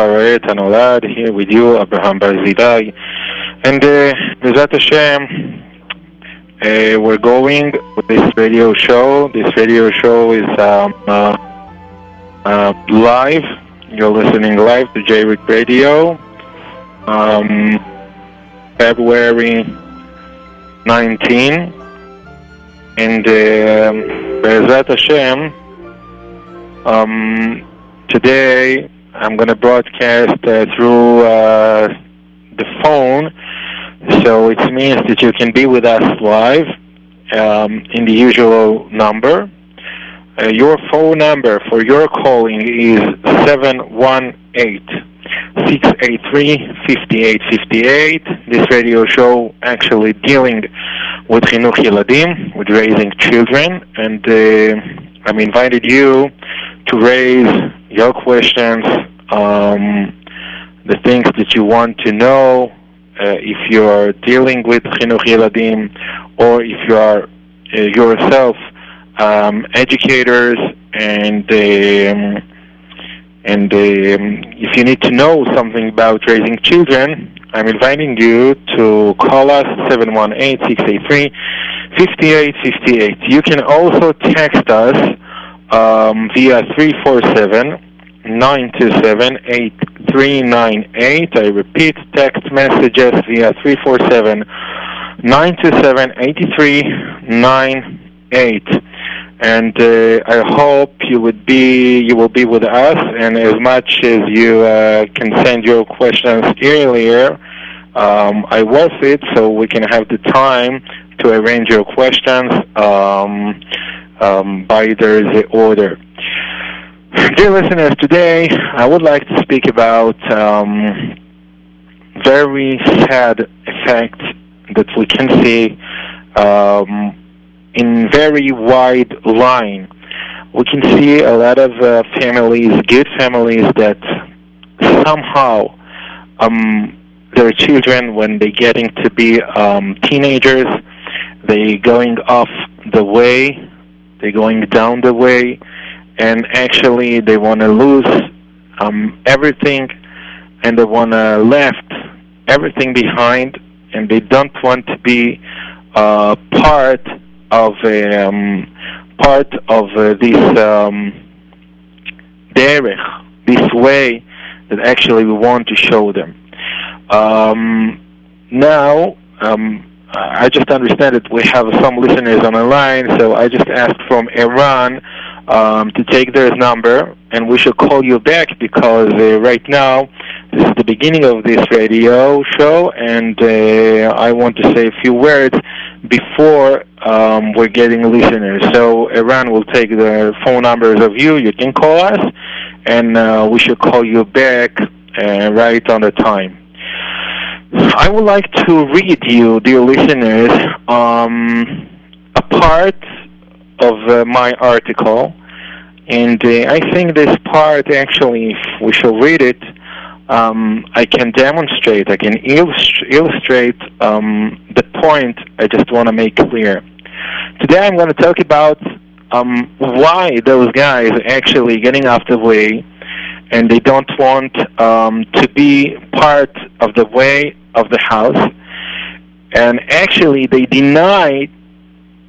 to Hararet here with you, Abraham Barzilai. And uh, Hashem, uh, we're going with this radio show. This radio show is um, uh, uh, live. You're listening live to JRIC Radio. Um, February 19. And uh, Hashem, um, today I'm going to broadcast uh, through uh, the phone, so it means that you can be with us live um, in the usual number. Uh, your phone number for your calling is 718 683 5858. This radio show actually dealing with Chinuch Yeladim, with raising children, and uh, I'm invited you to raise your questions, um, the things that you want to know, uh, if you're dealing with Chinuch Yeladim, or if you are uh, yourself um, educators, and um, and um, if you need to know something about raising children, I'm inviting you to call us 718-683-5858. You can also text us um, via 347-927-8398. I repeat, text messages via 347-927-8398. And uh, I hope you would be you will be with us, and as much as you uh, can send your questions earlier, um, I was it so we can have the time to arrange your questions um, um, by the order. Dear listeners, today I would like to speak about um, very sad effects that we can see um, in very wide line. We can see a lot of uh, families, good families, that somehow um, their children, when they getting to be um, teenagers, they going off the way, they going down the way, and actually they want to lose um, everything, and they want to left everything behind, and they don't want to be uh, part of um, part of uh, this um, derech, this way that actually we want to show them. Um, now, um, I just understand that we have some listeners on the line, so I just asked from Iran um, to take their number, and we should call you back because uh, right now this is the beginning of this radio show, and uh, I want to say a few words before um, we're getting listeners. So Iran will take the phone numbers of you. You can call us, and uh, we should call you back uh, right on the time. I would like to read you, dear listeners, um, a part of uh, my article, and uh, I think this part actually, if we shall read it, um, I can demonstrate, I can illust- illustrate um, the point I just want to make clear. Today I'm going to talk about um, why those guys are actually getting off the way and they don't want um, to be part of the way of the house. And actually they deny,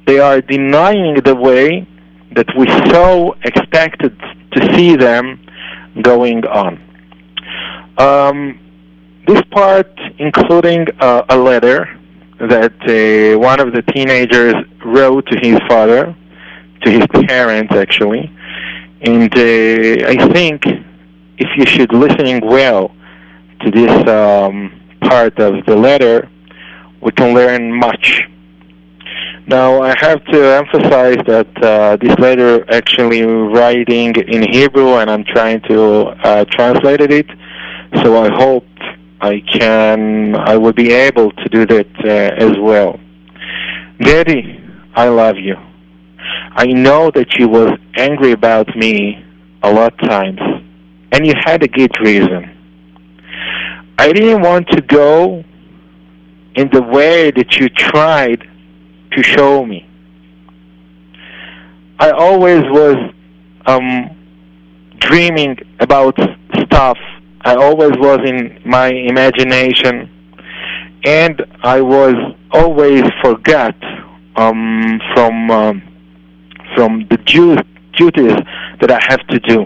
they are denying the way that we so expected to see them going on. Um, this part, including uh, a letter that uh, one of the teenagers wrote to his father, to his parents actually, and uh, I think if you should listening well to this um, part of the letter, we can learn much. Now, I have to emphasize that uh, this letter actually writing in Hebrew, and I'm trying to uh, translate it so I hope I can, I will be able to do that uh, as well. Daddy, I love you. I know that you was angry about me a lot of times, and you had a good reason. I didn't want to go in the way that you tried to show me. I always was um, dreaming about stuff. I always was in my imagination, and I was always forgot um, from um, from the duties that I have to do.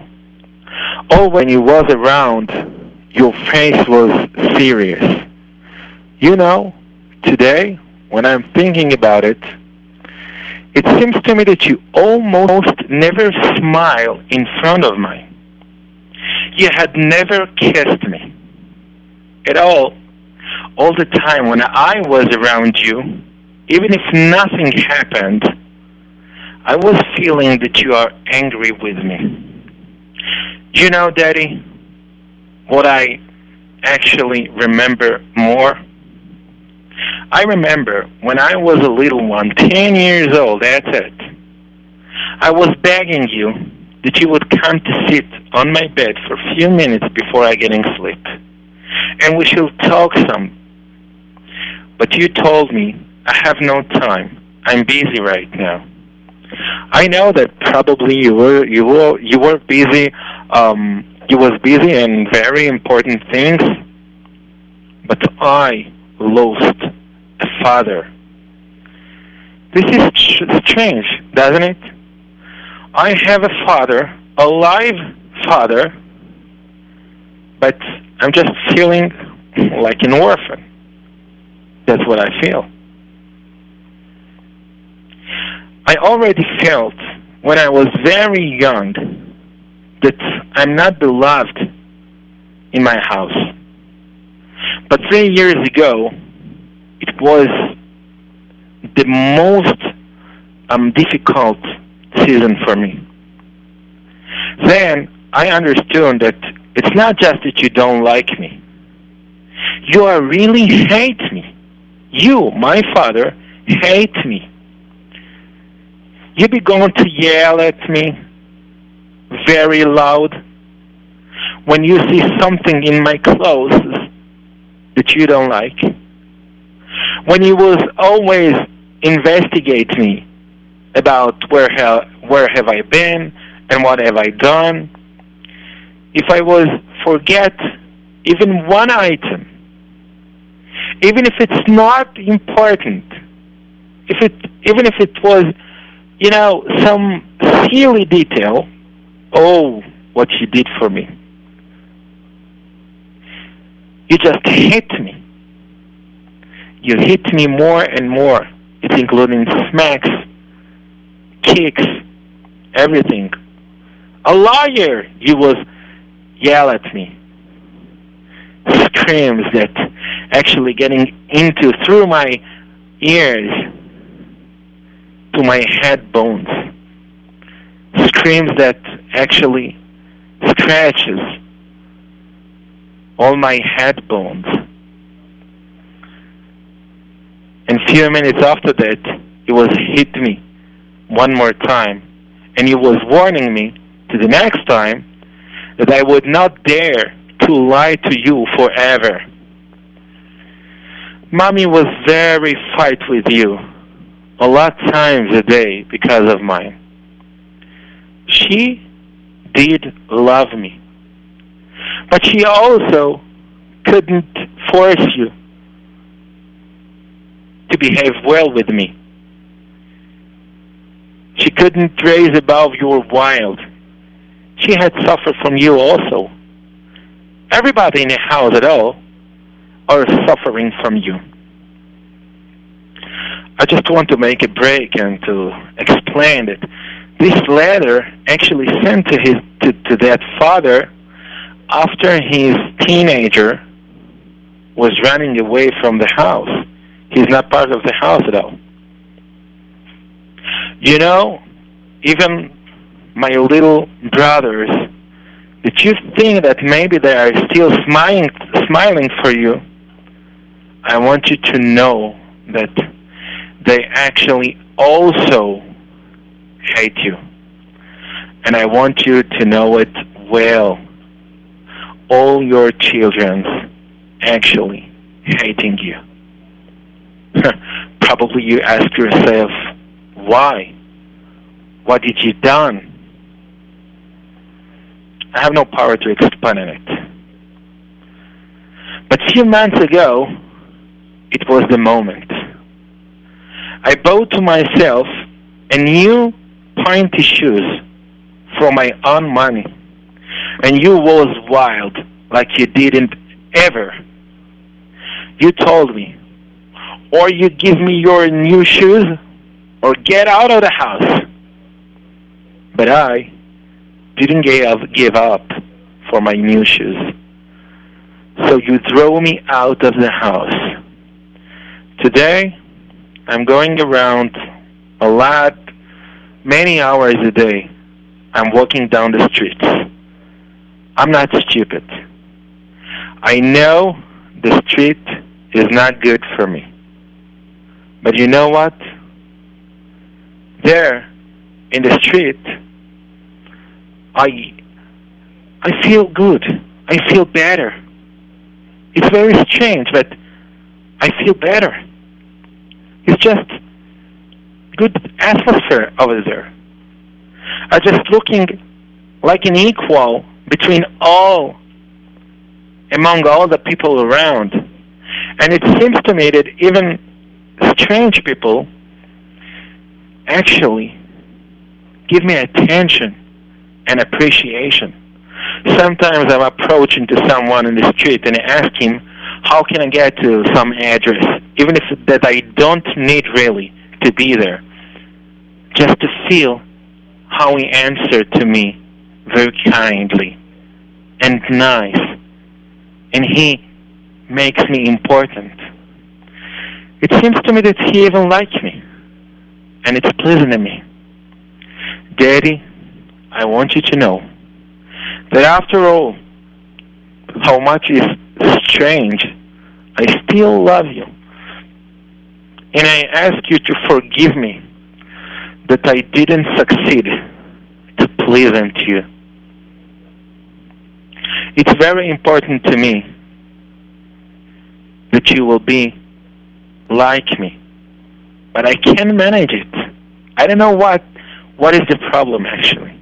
Or when you was around, your face was serious. You know, today when I'm thinking about it, it seems to me that you almost never smile in front of me. You had never kissed me at all. All the time when I was around you, even if nothing happened, I was feeling that you are angry with me. You know, Daddy, what I actually remember more? I remember when I was a little one, 10 years old, that's it. I was begging you that you would come to sit on my bed for a few minutes before I getting sleep. And we should talk some. But you told me, I have no time. I'm busy right now. I know that probably you were you were you were busy um you was busy in very important things but I lost a father. This is strange, doesn't it? I have a father, a live father, but I'm just feeling like an orphan. That's what I feel. I already felt when I was very young that I'm not beloved in my house. But three years ago, it was the most um, difficult season for me. Then I understood that it's not just that you don't like me. You are really hate me. You, my father, hate me. You be going to yell at me very loud. When you see something in my clothes that you don't like when you will always investigate me about where have, where have I been and what have I done, if I was forget even one item, even if it's not important, if it even if it was, you know, some silly detail, oh, what you did for me. You just hit me you hit me more and more. It's including smacks, kicks, everything. A liar, you was yell at me. Screams that actually getting into through my ears to my head bones. Screams that actually scratches all my head bones. And few minutes after that, he was hit me one more time, and he was warning me to the next time that I would not dare to lie to you forever. Mommy was very fight with you a lot times a day because of mine. She did love me. But she also couldn't force you to behave well with me. She couldn't raise above your wild. She had suffered from you also. Everybody in the house at all are suffering from you. I just want to make a break and to explain that this letter actually sent to his to, to that father after his teenager was running away from the house. He's not part of the house at all. You know, even my little brothers, that you think that maybe they are still smiling, smiling for you, I want you to know that they actually also hate you. And I want you to know it well. All your children actually hating you. Probably you ask yourself, why? What did you done? I have no power to explain it. But few months ago, it was the moment. I bought to myself a new pointy shoes for my own money. And you was wild like you didn't ever. You told me, or you give me your new shoes, or get out of the house. But I didn't give, give up for my new shoes. So you throw me out of the house. Today, I'm going around a lot, many hours a day. I'm walking down the streets. I'm not stupid. I know the street is not good for me. But you know what? There, in the street, I I feel good. I feel better. It's very strange, but I feel better. It's just good atmosphere over there. I'm just looking like an equal between all, among all the people around. And it seems to me that even strange people actually give me attention and appreciation. Sometimes I'm approaching to someone in the street and I ask him, how can I get to some address, even if that I don't need really to be there, just to feel how he answered to me very kindly and nice, and he makes me important. It seems to me that he even likes me, and it's pleasing to me. Daddy, I want you to know that after all, how much is strange, I still love you. And I ask you to forgive me that I didn't succeed to to you. It's very important to me that you will be like me. But I can't manage it. I don't know what what is the problem actually.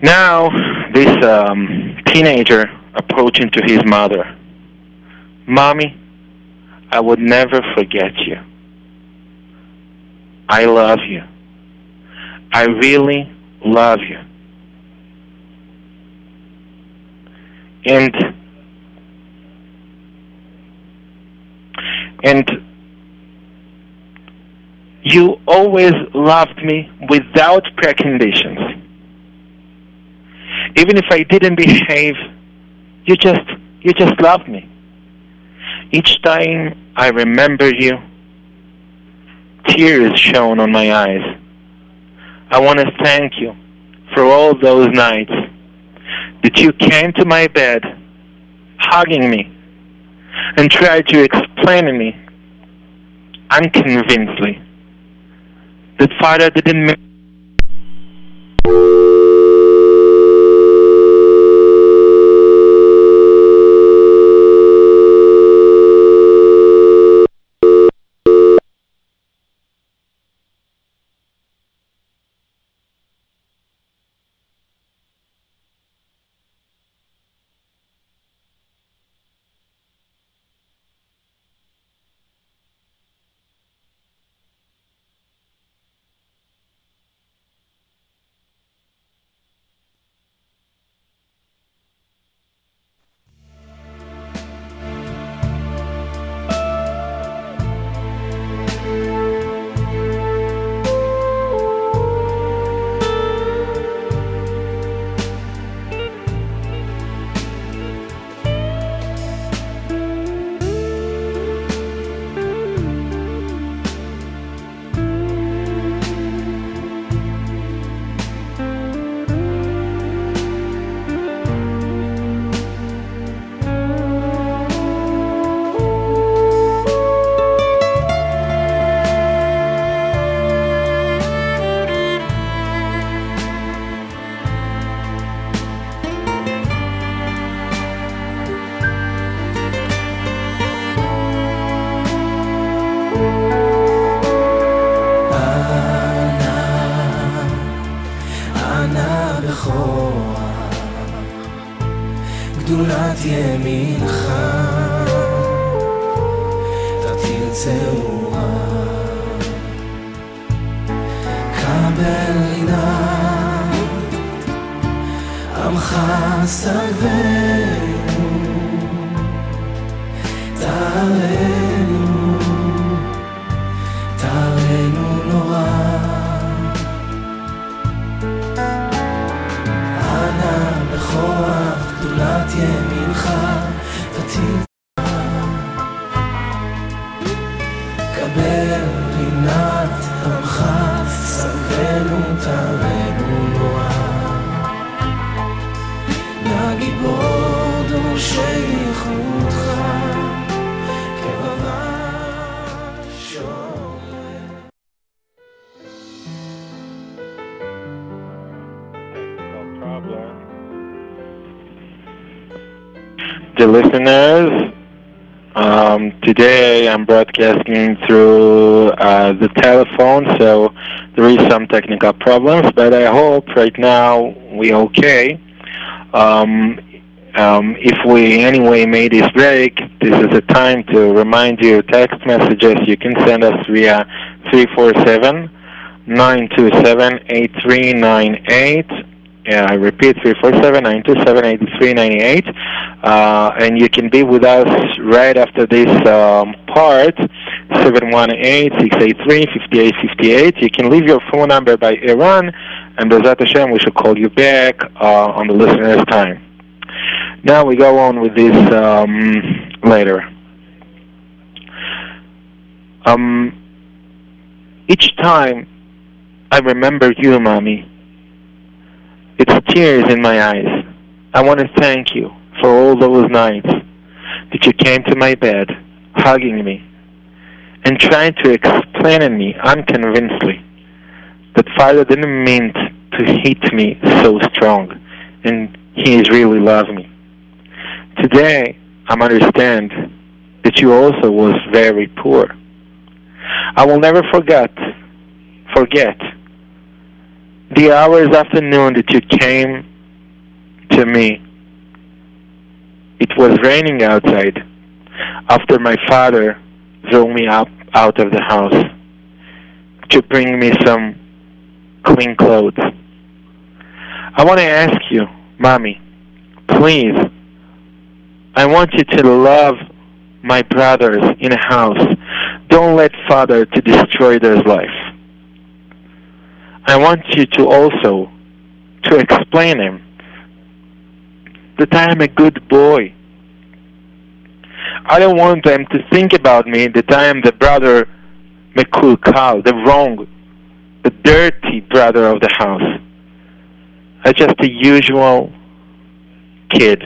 Now this um, teenager approaching to his mother. Mommy, I would never forget you. I love you. I really love you. And and you always loved me without preconditions. Even if I didn't behave, you just you just loved me. Each time I remember you, tears shone on my eyes. I want to thank you for all those nights that you came to my bed, hugging me, and tried to explain to me unconvincingly that Father didn't ממך, אתה תרצהו תעלה listeners, um, today I'm broadcasting through uh, the telephone, so there is some technical problems, but I hope right now we're okay. Um, um, if we anyway made this break, this is a time to remind you text messages you can send us via 347 927 8398. Yeah, I repeat, 347-927-8398. Uh, and you can be with us right after this um, part, 718-683-5858. You can leave your phone number by Iran, and Bezat Hashem, we should call you back uh, on the listener's time. Now we go on with this um, later. Um, each time I remember you, Mommy, it's tears in my eyes. I want to thank you for all those nights that you came to my bed, hugging me, and trying to explain to me unconvincingly that Father didn't mean to hit me so strong, and He really loved me. Today, I understand that you also was very poor. I will never forget, forget the hours afternoon that you came to me. It was raining outside after my father threw me up out of the house to bring me some clean clothes. I want to ask you, Mommy, please, I want you to love my brothers in a house. Don't let father to destroy their life. I want you to also to explain him that I am a good boy. I don't want them to think about me that I am the brother Mekulkal, the wrong, the dirty brother of the house. I'm just a usual kid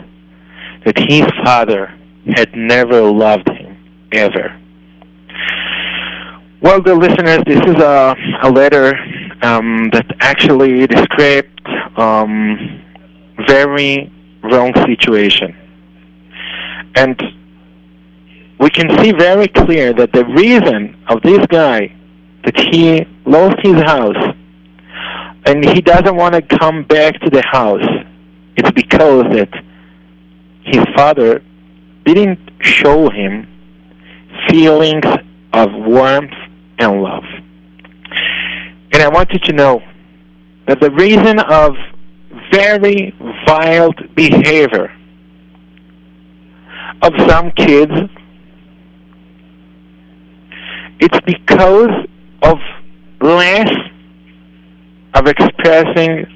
that his father had never loved him, ever. Well, the listeners, this is a, a letter um, that actually described um, very wrong situation. And we can see very clear that the reason of this guy that he lost his house and he doesn't want to come back to the house, it's because that his father didn't show him feelings of warmth and love. And I want you to know that the reason of very vile behavior of some kids it's because of less of expressing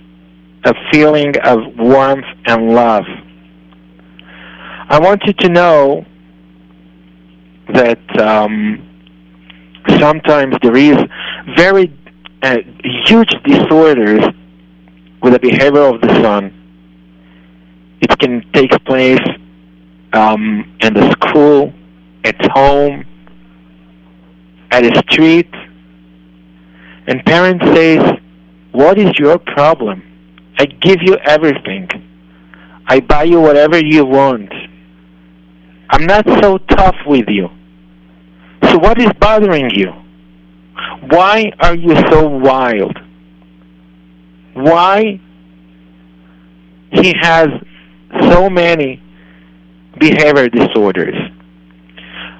a feeling of warmth and love. I want you to know that um, sometimes there is very uh, huge disorders with the behavior of the son. It can take place um, in the school, at home, at the street, and parents says, "What is your problem? I give you everything. I buy you whatever you want. I'm not so tough with you. So what is bothering you? Why are you so wild? Why he has so many behavior disorders.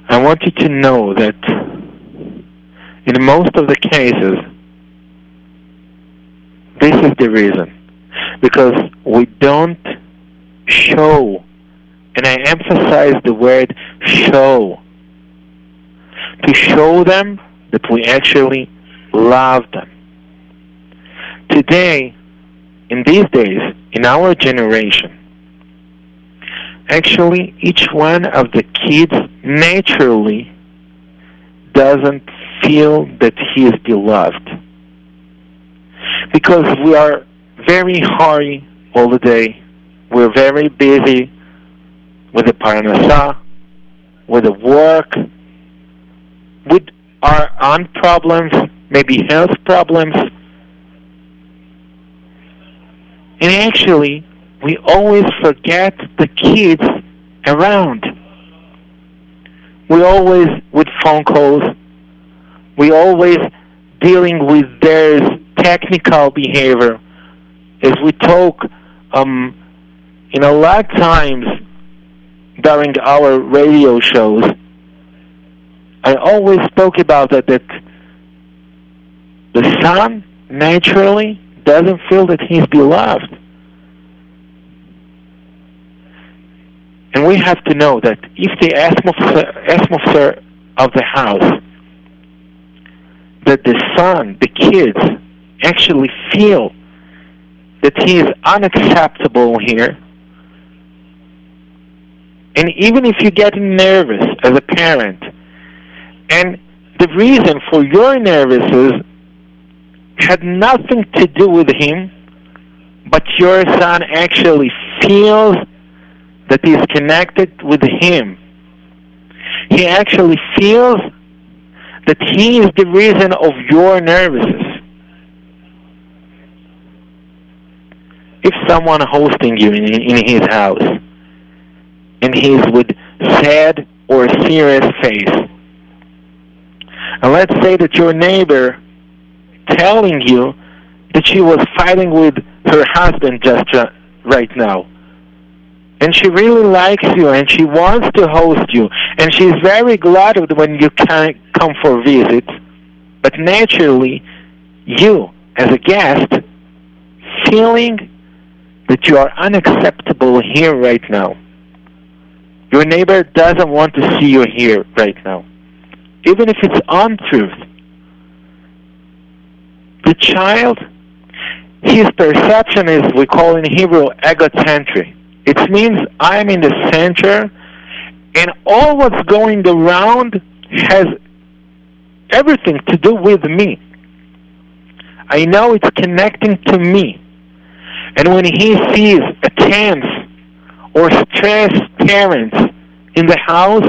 I want you to know that in most of the cases, this is the reason. Because we don't show, and I emphasize the word show, to show them that we actually love them. Today, in these days, in our generation, actually each one of the kids naturally doesn't feel that he is beloved. Because we are very hurry all the day. We're very busy with the parnasa, with the work, with on problems, maybe health problems. And actually, we always forget the kids around. We always with phone calls. We always dealing with their technical behavior. As we talk, um, in a lot of times during our radio shows, I always spoke about that that the son naturally doesn't feel that he's beloved. And we have to know that if the atmosphere of the house, that the son, the kids, actually feel that he is unacceptable here, and even if you get nervous as a parent, and the reason for your nervousness had nothing to do with him, but your son actually feels that is connected with him. He actually feels that he is the reason of your nervousness. If someone hosting you in, in his house and he's with sad or serious face, and let's say that your neighbor telling you that she was fighting with her husband just uh, right now. And she really likes you and she wants to host you. And she's very glad when you can come for a visit. but naturally you as a guest feeling that you are unacceptable here right now. Your neighbor doesn't want to see you here right now even if it's untruth the child his perception is we call in hebrew egocentric it means I'm in the center, and all what's going around has everything to do with me. I know it's connecting to me. And when he sees a tense or stressed parents in the house,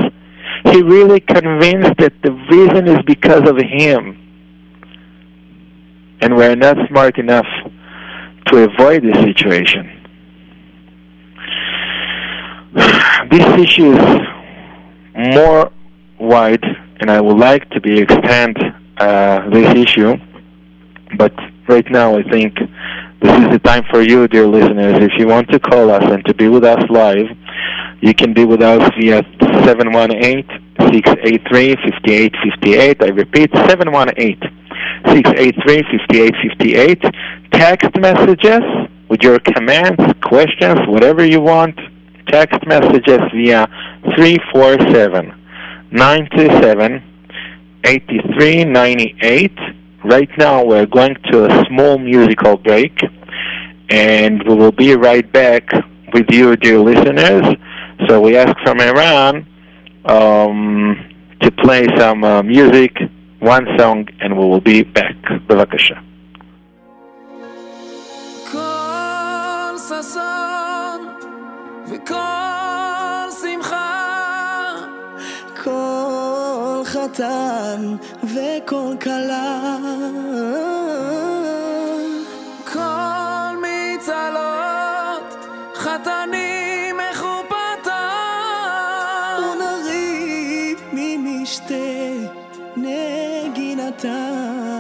he really convinced that the reason is because of him. And we're not smart enough to avoid this situation. this issue is more wide, and I would like to be extend uh, this issue. But right now, I think this is the time for you, dear listeners. If you want to call us and to be with us live, you can be with us via 718-683-5858. I repeat, 718-683-5858. Text messages with your commands, questions, whatever you want text messages via 347 927 8398. Right now, we're going to a small musical break, and we will be right back with you, dear listeners. So we ask from Iran um, to play some uh, music, one song, and we will be back. Bevakasha. וכל שמחה, כל חתן וכל כלה, ще не ги натам.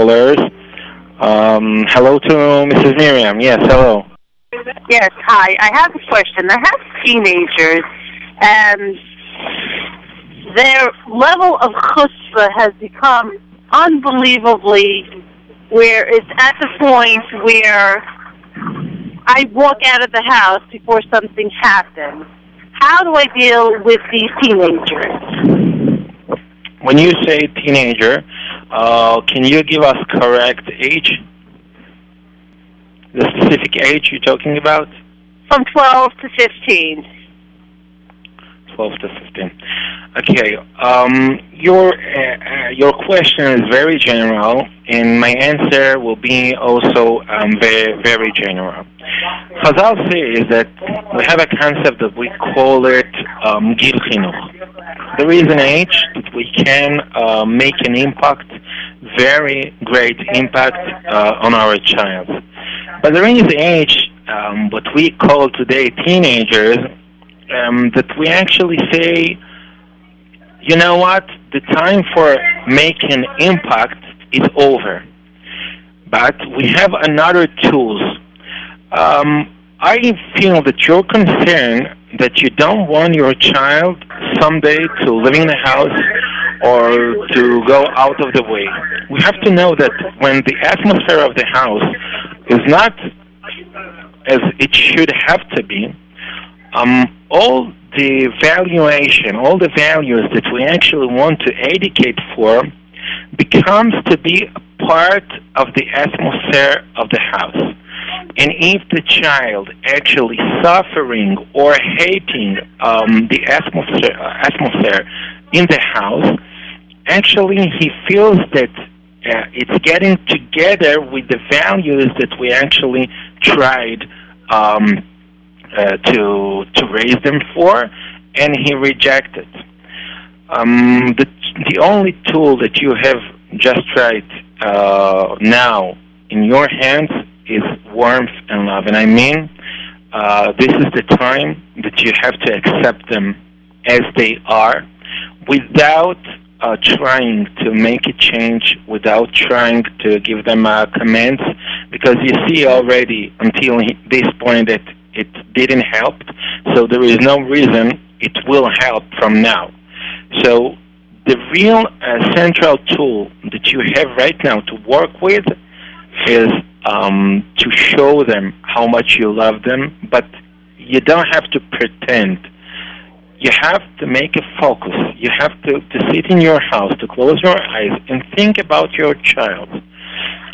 Callers. Um, hello to Mrs. Miriam. Yes, hello. Yes, hi. I have a question. I have teenagers, and their level of chutzpah has become unbelievably where it's at the point where I walk out of the house before something happens. How do I deal with these teenagers? When you say teenager, uh, can you give us correct age? The specific age you're talking about? From 12 to 15. 12 to 15. Okay. Um, your uh, uh, your question is very general, and my answer will be also um, very very general. Chazal say is that we have a concept that we call it um, gil chinuch. There is an age that we can uh, make an impact, very great impact uh, on our child. But there is age um, what we call today teenagers um, that we actually say, you know what, the time for making impact is over. But we have another tools. Um, I feel that you're concerned that you don't want your child someday to live in the house or to go out of the way. We have to know that when the atmosphere of the house is not as it should have to be, um, all the valuation, all the values that we actually want to educate for becomes to be a part of the atmosphere of the house. And if the child actually suffering or hating um, the atmosphere, atmosphere in the house, actually he feels that uh, it's getting together with the values that we actually tried um, uh, to to raise them for, and he rejected. Um, the the only tool that you have just right uh, now in your hands is warmth and love, and I mean uh, this is the time that you have to accept them as they are, without uh, trying to make a change, without trying to give them uh, commands, because you see already until this point that it didn't help, so there is no reason it will help from now. So the real uh, central tool that you have right now to work with is um, to show them how much you love them, but you don't have to pretend. You have to make a focus. You have to, to sit in your house, to close your eyes, and think about your child.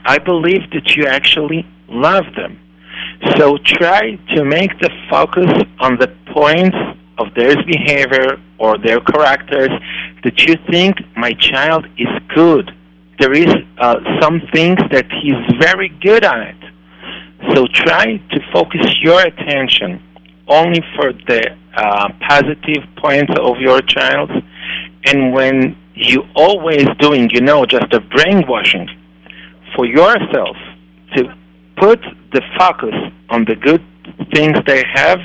I believe that you actually love them. So try to make the focus on the points of their behavior or their characters that you think my child is good. There is uh, some things that he's very good at it. So try to focus your attention only for the uh, positive points of your child. And when you always doing, you know, just a brainwashing for yourself to put the focus on the good things they have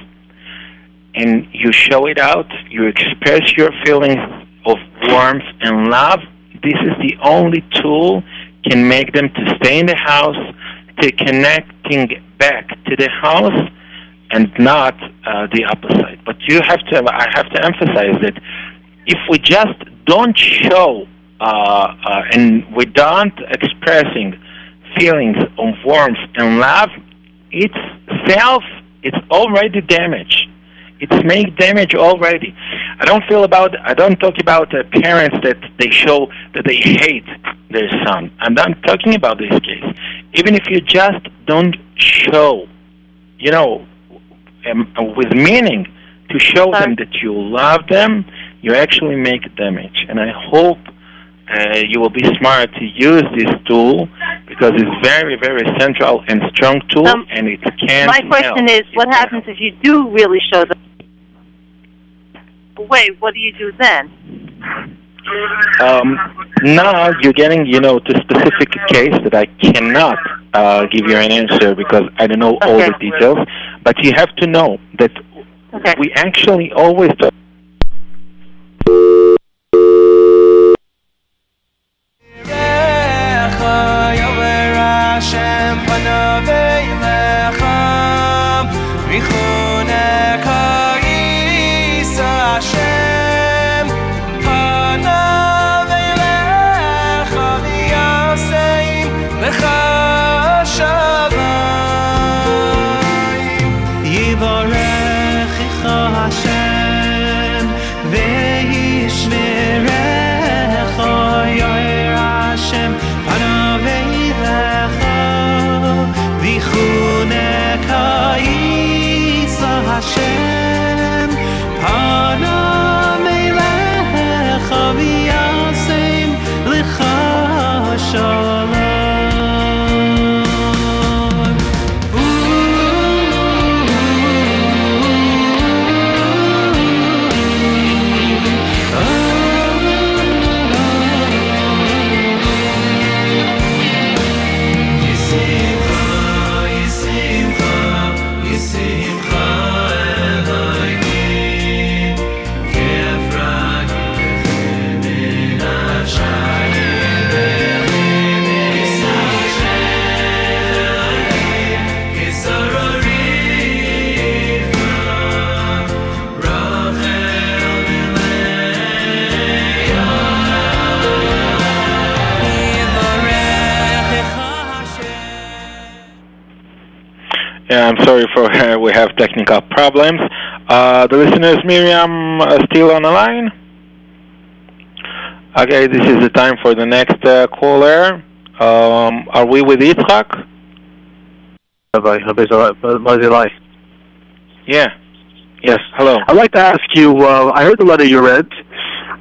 and you show it out, you express your feelings of warmth and love, this is the only tool can make them to stay in the house, to connecting back to the house and not uh, the opposite. But you have to, I have to emphasize that if we just don't show uh, uh, and we don't expressing feelings of warmth and love, itself it's already damaged. It's made damage already. I don't feel about. I don't talk about uh, parents that they show that they hate their son. I'm not talking about this case. even if you just don't show, you know, um, with meaning to show Sorry. them that you love them, you actually make damage. And I hope uh, you will be smart to use this tool because it's very, very central and strong tool, Um, and it can. My question help. is, what happens if you do really show them? away, what do you do then? Um, now you're getting, you know, to specific case that I cannot uh, give you an answer because I don't know okay. all the details. But you have to know that okay. we actually always. Do- sorry for uh, we have technical problems. Uh, the listeners, Miriam, uh, still on the line. Okay, this is the time for the next uh, caller. Um, are we with Yitzhak? Rabbi, Rabbi Zilai. Yeah. Yes. Hello. I'd like to ask you, uh, I heard the letter you read.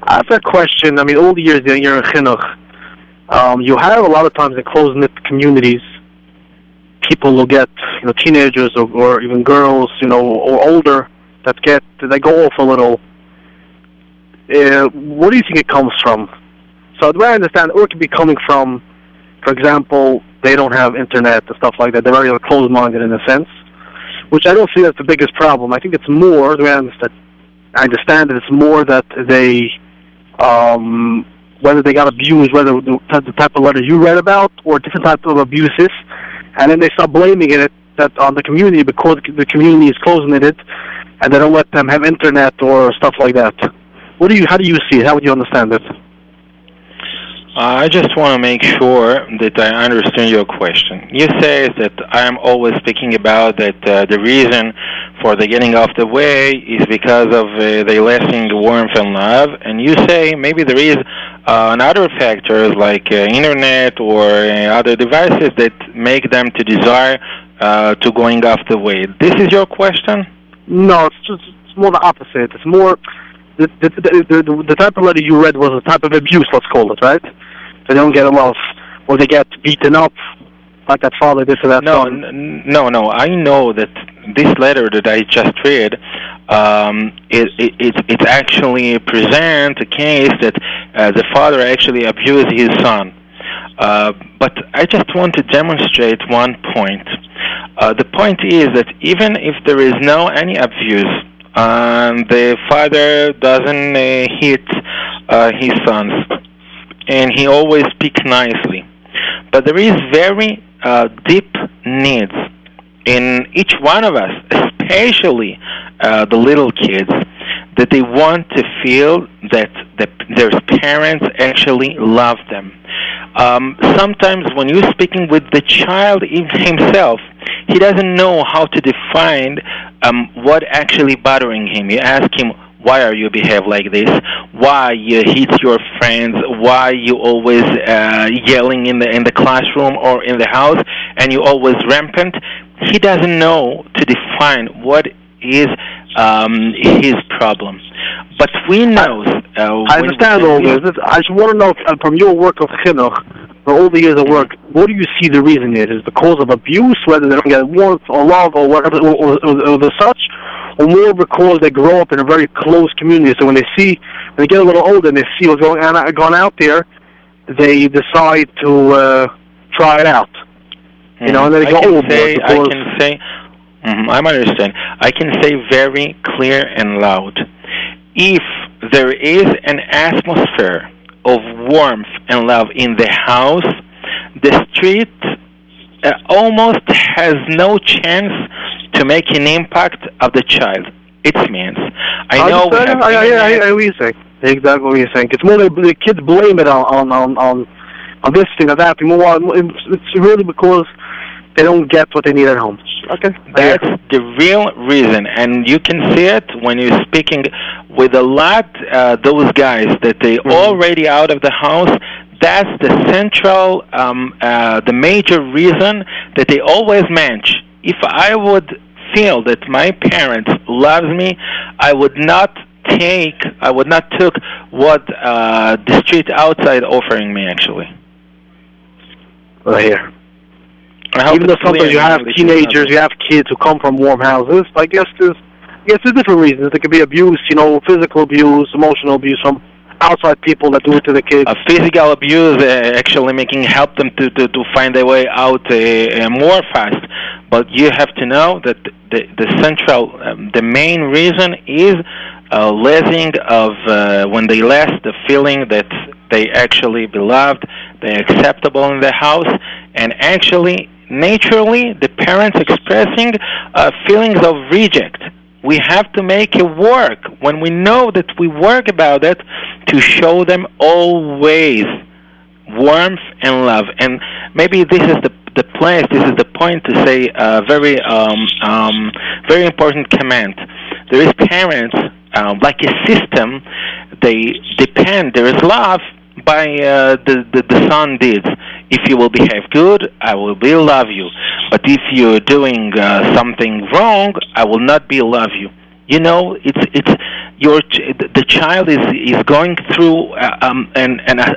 I have a question. I mean, all the years that you're in Chinuch, um, you have a lot of times in close-knit communities, people will get, you know, teenagers or, or even girls, you know, or older that get, they go off a little. Uh, what do you think it comes from? So the way I understand or it could be coming from, for example, they don't have internet and stuff like that. They're very closed-minded in a sense, which I don't see as the biggest problem. I think it's more, the way I understand, I understand that it's more that they, um, whether they got abused, whether the, the type of letter you read about, or different type of abuses, and then they start blaming it that on the community because the community is closing it, and they don't let them have internet or stuff like that. What do you? How do you see it? How would you understand it? I just want to make sure that I understand your question. You say that I am always speaking about that uh, the reason for the getting off the way is because of uh, the lasting warmth and love, and you say maybe there is uh, another factors like uh, internet or uh, other devices that make them to desire uh, to going off the way. This is your question? No, it's just it's more the opposite. It's more the the, the the the type of letter you read was a type of abuse, let's call it, right? They don't get a love, or they get beaten up, like that father did to that No, son. n- no, no. I know that this letter that I just read, um, it, it, it, it actually presents a case that uh, the father actually abused his son. Uh, but I just want to demonstrate one point. Uh, the point is that even if there is no any abuse, and the father doesn't uh, hit uh, his sons, and he always speaks nicely, but there is very uh, deep needs in each one of us, especially uh, the little kids, that they want to feel that the, their parents actually love them. Um, sometimes when you're speaking with the child himself, he doesn't know how to define um, what actually bothering him. You ask him, why are you behave like this? Why you hit your friends? Why you always uh, yelling in the in the classroom or in the house? and you're always rampant, he doesn't know to define what is um, his problem. But we know. Uh, I understand all this. I just want to know from your work of chinuch, for all the years of work, what do you see the reason is? Is it because of abuse, whether they don't get warmth or love or whatever, or, or, or, or the such, more because they grow up in a very close community? So when they see, when they get a little older and they see what's going on, going out there, they decide to uh, try it out. You know, and then they I go can overboard say, I can say, Mhm, I'm understand. I can say very clear and loud. If there is an atmosphere of warmth and love in the house, the street uh, almost has no chance to make an impact of the child. It's means. I know we have I, I, I, I, what you're saying. Exactly what you're saying. It's more the, the kids blame it on on on on, on this thing or that. thing. More, it's, really because they don't get what they need at home. Okay. That's the real reason, and you can see it when you're speaking with a lot uh, those guys that they Mhm. already out of the house. That's the central, um, uh, the major reason that they always match. If I would feel that my parents loves me, I would not take, I would not took what uh, the street outside offering me. Actually, Right here. Even though sometimes you have teenagers, you have kids who come from warm houses. I guess there's, I guess there's different reasons. There could be abuse, you know, physical abuse, emotional abuse from outside people that do it to the kids. physical abuse uh, actually making help them to, to, to find their way out uh, uh, more fast. But you have to know that the, the central, um, the main reason is uh, losing of uh, when they last the feeling that they actually beloved, they're acceptable in the house, and actually naturally the parents expressing uh, feelings of reject we have to make it work. When we know that we work about it to show them always warmth and love. And maybe this is the the place this is the point to say a very um, um, very important command. There is parents um, like a system they depend there is love by uh, the, the the son deeds if you will behave good i will be love you. But if you're doing uh, something wrong i will not be love you. You know it's it's your ch- the child is is going through uh, um an an uh,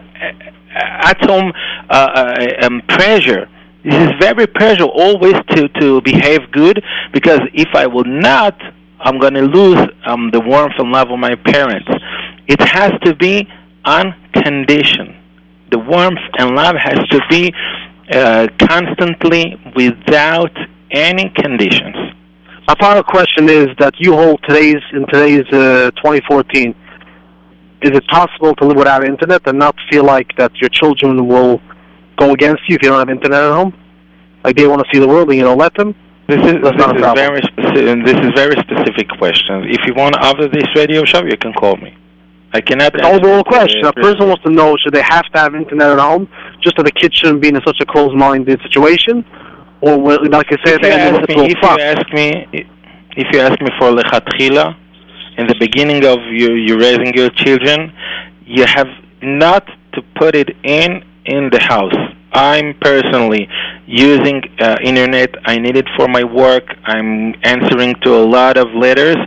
atom uh, uh, um, pressure. This is very pressure always to to behave good because if i will not i'm going to lose um the warmth and love of my parents. It has to be unconditioned the warmth and love has to be uh, constantly without any conditions My final question is that you hold today's in today's uh, 2014. Is it possible to live without internet and not feel like that your children will go against you if you don't have internet at home? Like they want to see the world and you don't let them? This is That's this a is very specific. This is very specific question. If you want after this radio show, you can call me. I cannot. It's an overall question. A person wants to know should they have to have internet at home just so the kids shouldn't be in such a closed-minded situation? Or, will, like I said, If you, at the end of ask me, if you ask me, if you ask me for lechatchila, in the beginning of you, you raising your children, you have not to put it in in the house. I'm personally using uh, internet. I need it for my work. I'm answering to a lot of letters,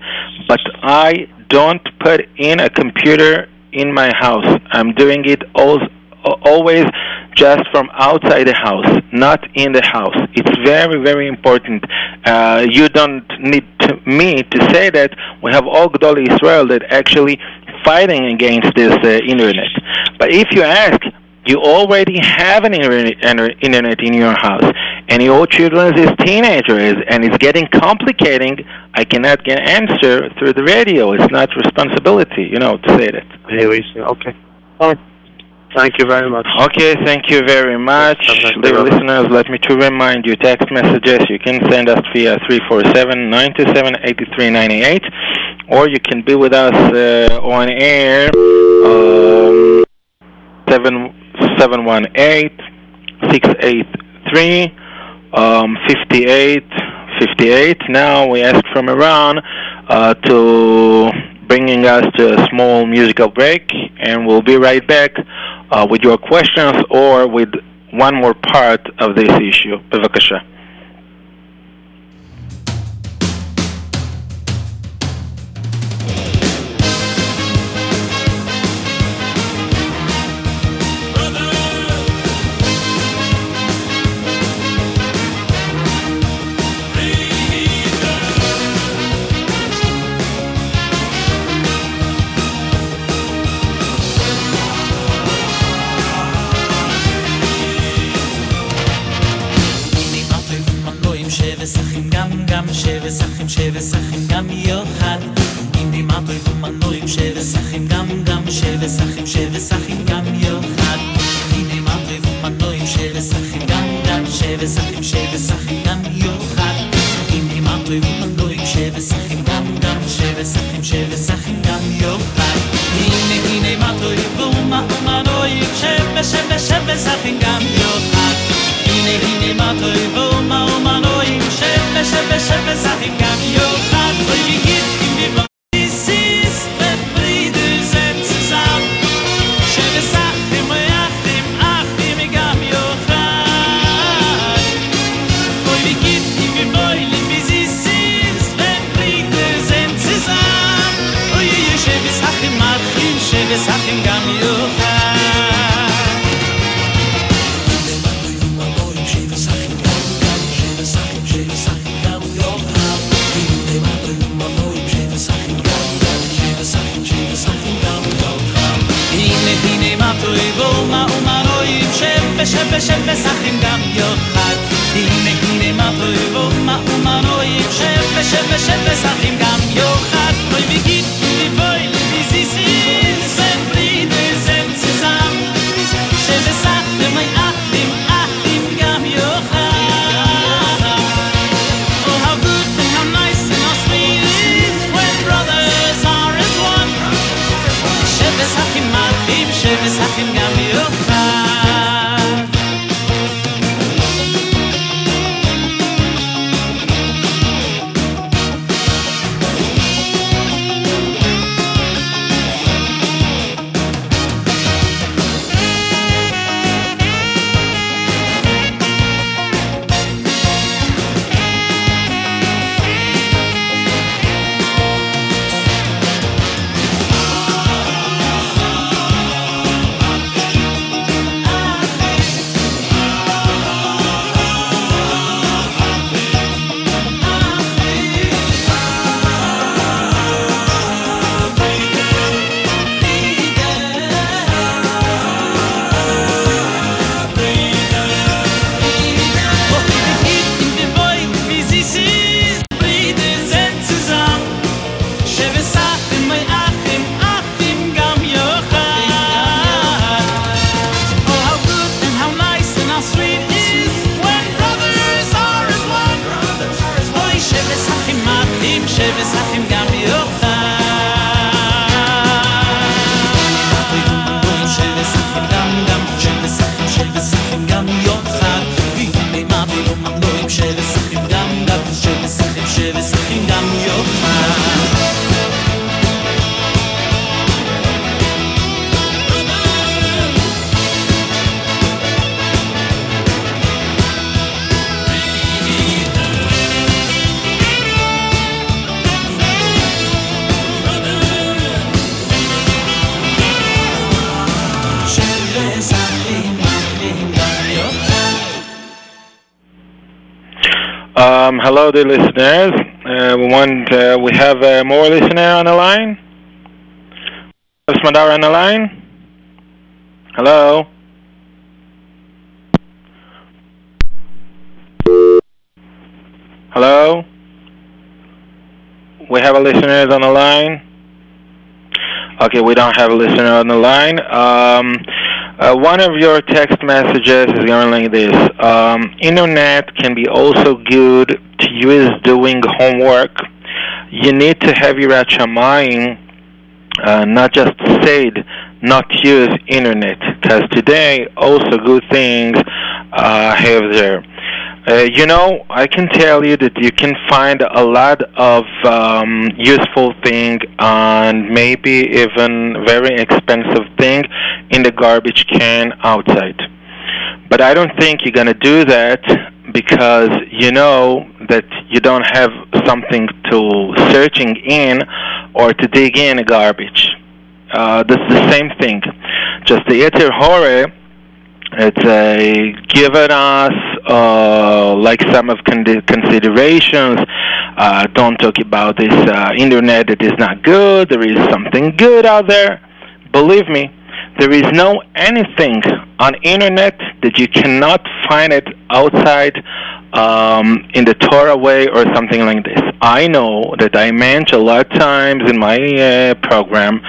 but I don't put in a computer in my house. I'm doing it al- always just from outside the house, not in the house. It's very, very important. Uh, you don't need to, me to say that we have all Gedolei Israel that actually fighting against this uh, internet. But if you ask, you already have an internet in your house, and your children is teenagers, and it's getting complicating. I cannot get answer through the radio. It's not responsibility, you know, to say that. Anyways, okay. Right. Thank you very much. Okay, thank you very much. Have a nice day, Dear listeners, let me to remind you text messages you can send us via 347-927-8398 or you can be with us uh, on air um, 718-683 um, 58, 58. Now we ask from Eran uh, to bringing us to a small musical break, and we'll be right back uh, with your questions or with one more part of this issue. בבקשה. שרסחים שרסחים גם יוחד. הנה מטריב ומטועים שרסחים גם דן שרסחים שרסחים גם יוחד. הנה מטריב ומטועים שרסחים גם דן שרסחים שרסחים גם יוחד. הנה הנה מטריב ומטועים שרסחים גם יוחד hello, listeners. Uh, we want uh, we have uh, more listener on the line. Madara on the line? Hello. Hello. We have a listener on the line. Okay, we don't have a listener on the line. Um, uh, one of your text messages is going like this. Um, internet can be also good to use doing homework. You need to have your shamayim, uh, not just said, not use internet, because today also good things uh, have there. Uh, you know, I can tell you that you can find a lot of um, useful thing and maybe even very expensive thing in the garbage can outside. But I don't think you're to do that because you know that you don't have something to searching in or to dig in a garbage. Uh, this is the same thing. Just the Yetzer Hora, it's a given us uh, like some of con- considerations. Uh, don't talk about this uh, internet that is not good. There is something good out there. Believe me, there is no anything on internet that you cannot find it outside um, in the Torah way or something like this. I know that I mentioned a lot of times in my uh, program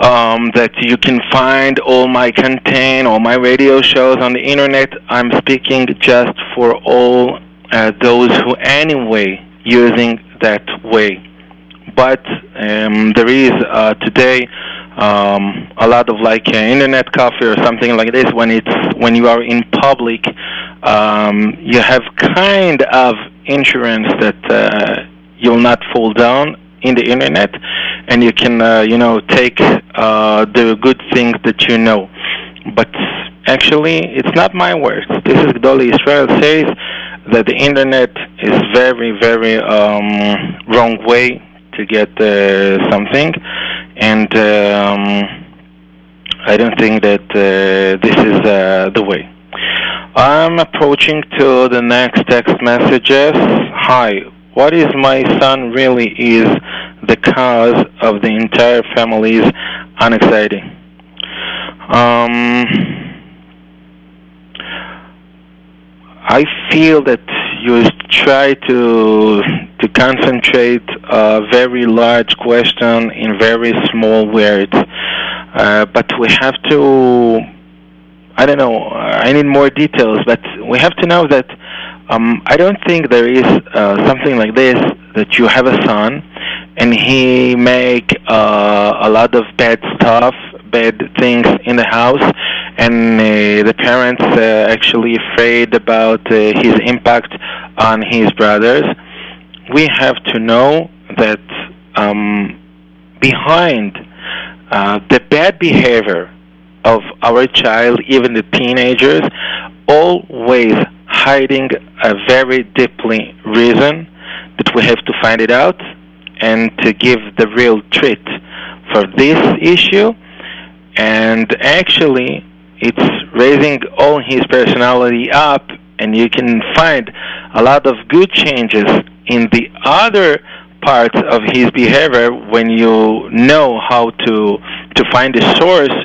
um, that you can find all my content, all my radio shows on the internet. I'm speaking just for all uh, those who anyway using that way. But um, there is uh, today um, a lot of like uh, internet coffee or something like this when it's when you are in public um, you have kind of insurance that uh, you'll not fall down in the internet and you can uh, you know take uh, the good things that you know. But actually it's not my words. This is Gedolei Israel says that the internet is very very um, wrong way to get uh, something and um, I don't think that uh, this is uh, the way. I'm approaching to the next text messages. Hi, what is my son really is the cause of the entire family's anxiety. Um, I feel that you try to to concentrate a very large question in very small words. Uh, but we have to, I don't know, I need more details, but we have to know that um, I don't think there is uh, something like this that you have a son and he make uh, a lot of bad stuff, bad things in the house, and uh, the parents uh, actually afraid about uh, his impact on his brothers we have to know that um, behind uh, the bad behavior of our child, even the teenagers, always hiding a very deeply reason that we have to find it out and to give the real treat for this issue. And actually, it's raising all his personality up, and you can find a lot of good changes in the other parts of his behavior when you know how to to find the source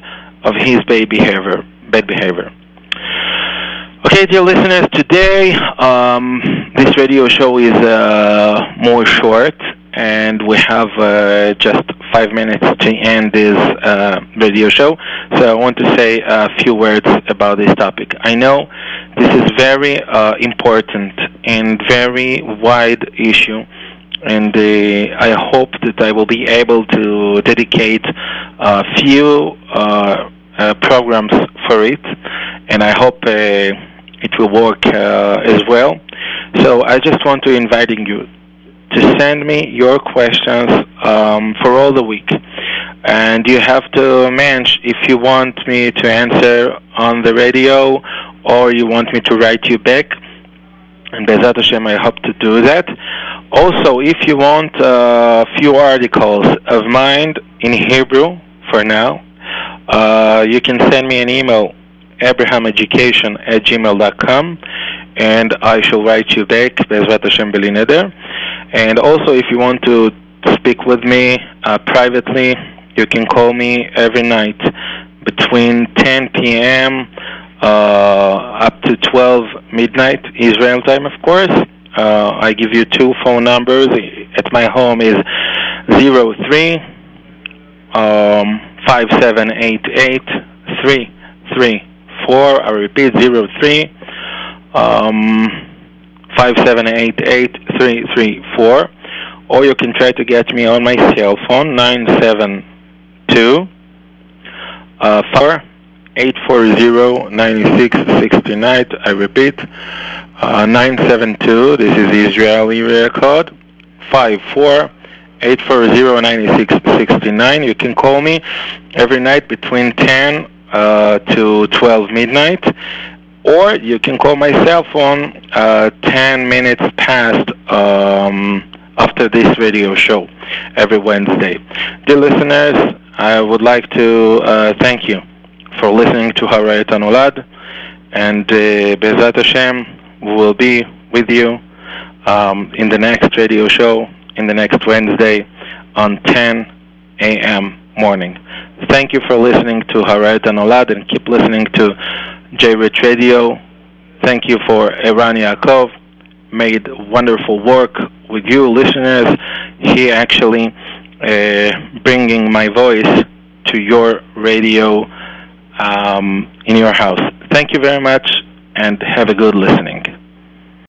of his bad behavior bad behavior. Okay dear listeners today um, this radio show is uh, more short and we have uh, just five minutes to end this uh, radio show. So I want to say a few words about this topic. I know this is very uh, important and very wide issue, and uh, I hope that I will be able to dedicate a few uh, uh, programs for it, and I hope it will work as well. So I just want to inviting you to send me your questions um, for all the week. And you have to manage if you want me to answer on the radio or you want me to write you back. And B'ezrat Hashem, I hope to do that. Also, if you want a few articles of mine in Hebrew for now, uh, you can send me an email, abrahameducation at gmail.com, and I shall write you back, B'ezrat Hashem Belineder. And also, if you want to speak with me uh, privately, you can call me every night between 10 p.m. Uh, up to 12 midnight Israel time, of course. Uh, I give you two phone numbers. At my home is zero three um, five seven eight eight three three four. I repeat zero three um, five seven eight eight three three four, or you can try to get me on my cell phone nine seven two uh, four eight four zero ninety six sixty nine. I repeat, uh, nine seven two. This is Israeli area code five four. 840-9669. You can call me every night between 10 uh, to 12 midnight or you can call my cell phone uh, 10 minutes past um, after this radio show every Wednesday. Dear listeners, I would like to uh, thank you for listening to Harayat Anolad, and uh, B'ezrat Hashem will be with you um, in the next radio show in the next Wednesday on 10 a.m. morning. Thank you for listening to Harayat Anolad and keep listening to JRoot Radio. Thank you for Eran Yaakov. Made wonderful work with you listeners. He actually uh, bringing my voice to your radio um, in your house. Thank you very much and have a good listening.